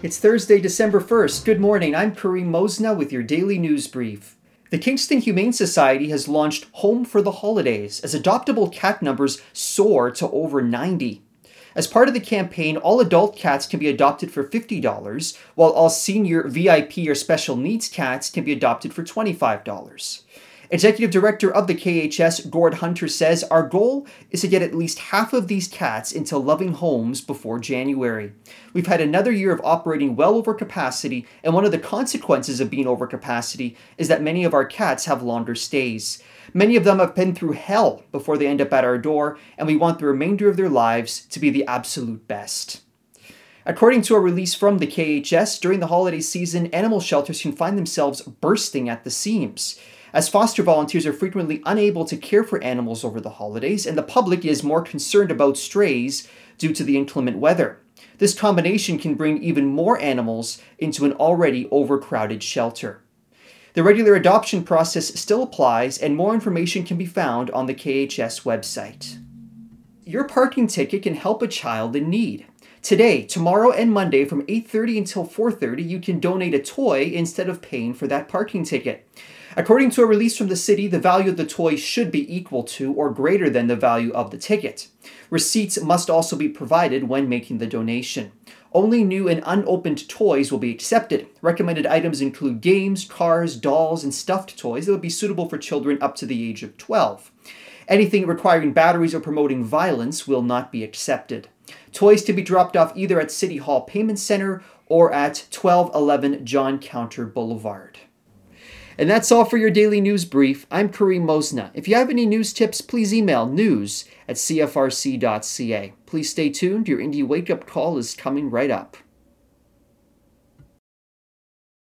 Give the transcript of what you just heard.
It's Thursday, December 1st. Good morning. I'm Kareem Mosna with your daily news brief. The Kingston Humane Society has launched Home for the Holidays as adoptable cat numbers soar to over 90. As part of the campaign, all adult cats can be adopted for $50, while all senior, VIP, or special needs cats can be adopted for $25. Executive Director of the KHS, Gord Hunter, says our goal is to get at least half of these cats into loving homes before January. We've had another year of operating well over capacity, and one of the consequences of being over capacity is that many of our cats have longer stays. Many of them have been through hell before they end up at our door, and we want the remainder of their lives to be the absolute best. According to a release from the KHS, during the holiday season, animal shelters can find themselves bursting at the seams as foster volunteers are frequently unable to care for animals over the holidays, and the public is more concerned about strays due to the inclement weather. This combination can bring even more animals into an already overcrowded shelter. The regular adoption process still applies, and more information can be found on the KHS website. Your parking ticket can help a child in need. Today, tomorrow, and Monday from 8:30 until 4:30, you can donate a toy instead of paying for that parking ticket. According to a release from the city, the value of the toy should be equal to or greater than the value of the ticket. Receipts must also be provided when making the donation. Only new and unopened toys will be accepted. Recommended items include games, cars, dolls, and stuffed toys that would be suitable for children up to the age of 12. Anything requiring batteries or promoting violence will not be accepted. Toys to be dropped off either at City Hall Payment Center or at 1211 John Counter Boulevard. And that's all for your daily news brief. I'm Kareem Mosna. If you have any news tips, please email news at cfrc.ca. Please stay tuned. Your Indie Wake Up Call is coming right up.